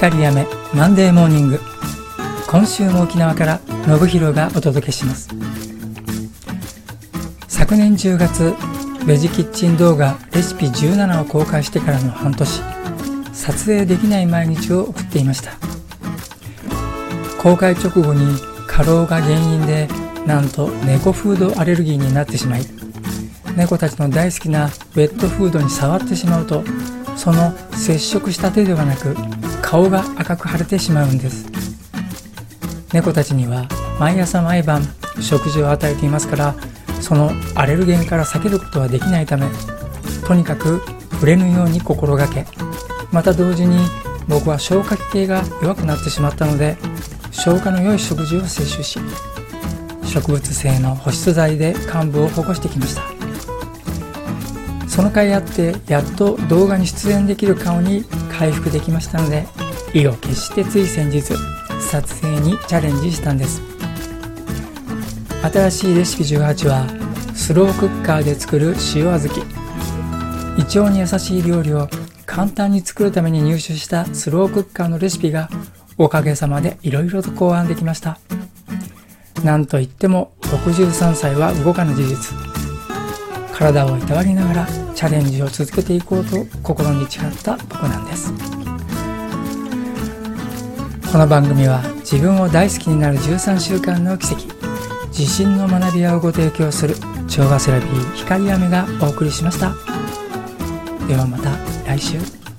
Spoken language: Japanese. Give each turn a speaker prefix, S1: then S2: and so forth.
S1: 光やめマンデーモーニング今週も沖縄から信弘がお届けします。昨年10月ベジキッチン動画レシピ17を公開してからの半年。撮影できない毎日を送っていました。公開直後に過労が原因でなんと猫フードアレルギーになってしまい猫たちの大好きなウェットフードに触ってしまうとその接触した手ではなく顔が赤く腫れてしまうんです。猫たちには毎朝毎晩食事を与えていますからそのアレルゲンから避けることはできないためとにかく触れぬように心がけ。また同時に僕は消化器系が弱くなってしまったので消化の良い食事を摂取し植物性の保湿剤で患部を保護してきました。その甲斐あってやっと動画に出演できる顔に回復できましたので意を決してつい先日撮影にチャレンジしたんです。新しいレシピ18はスロークッカーで作る塩小豆。胃腸に優しい料理を簡単に作るために入手したスロークッカーのレシピがおかげさまで色々と考案できました。なんといっても63歳は動かぬ事実。体をいたわりながらチャレンジを続けていこうと心に誓った僕なんです。この番組は自分を大好きになる13週間の奇跡自信の学び屋をご提供する調和セラピー光雨がお送りしました。ではまた来週。